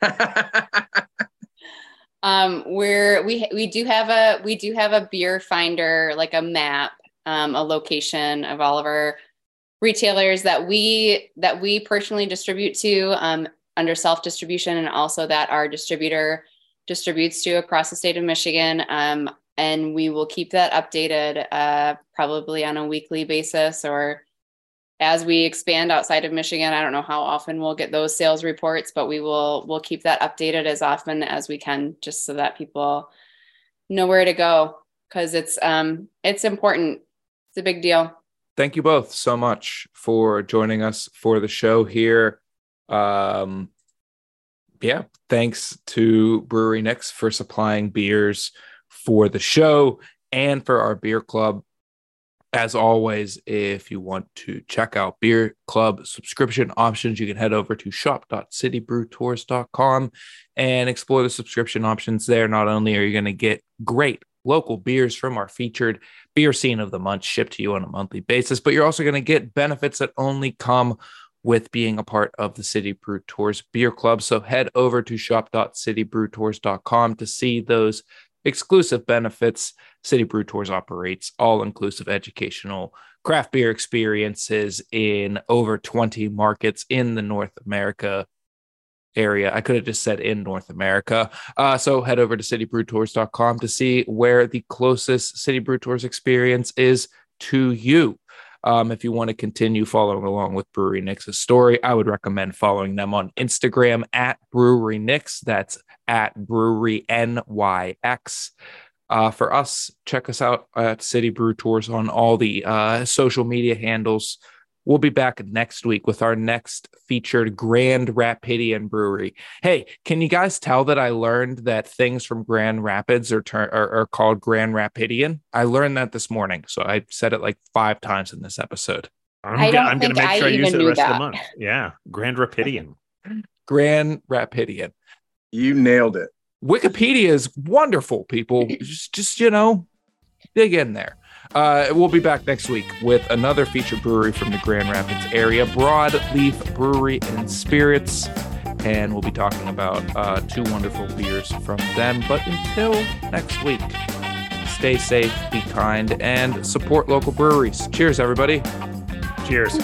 um, we're we we do have a we do have a beer finder, like a map um, a location of all of our retailers that we that we personally distribute to um, under self distribution, and also that our distributor distributes to across the state of Michigan. Um, and we will keep that updated uh, probably on a weekly basis or as we expand outside of Michigan. I don't know how often we'll get those sales reports, but we will we'll keep that updated as often as we can, just so that people know where to go because it's um it's important it's a big deal. Thank you both so much for joining us for the show here. Um, yeah, thanks to Brewery Nyx for supplying beers for the show and for our beer club. As always, if you want to check out Beer Club subscription options, you can head over to shop.citybrewtours.com and explore the subscription options there. Not only are you going to get great local beers from our featured beer scene of the month shipped to you on a monthly basis, but you're also going to get benefits that only come with being a part of the City Brew Tours Beer Club. So head over to shop.citybrewtours.com to see those exclusive benefits. City Brew Tours operates all inclusive educational craft beer experiences in over 20 markets in the North America area. I could have just said in North America. Uh, so head over to citybrewtours.com to see where the closest City Brew Tours experience is to you. Um, if you want to continue following along with Brewery Nyx's story, I would recommend following them on Instagram at Brewery Nyx. That's at Brewery NYX. Uh, for us, check us out at City Brew Tours on all the uh, social media handles. We'll be back next week with our next featured Grand Rapidian Brewery. Hey, can you guys tell that I learned that things from Grand Rapids are, ter- are, are called Grand Rapidian? I learned that this morning, so I said it like five times in this episode. I'm, I am going to make sure I, I use it the rest that. of the month. Yeah, Grand Rapidian. Grand Rapidian. You nailed it. Wikipedia is wonderful, people. just, just you know, dig in there. Uh, we'll be back next week with another featured brewery from the Grand Rapids area, Broadleaf Brewery and Spirits. And we'll be talking about uh, two wonderful beers from them. But until next week, stay safe, be kind, and support local breweries. Cheers, everybody. Cheers.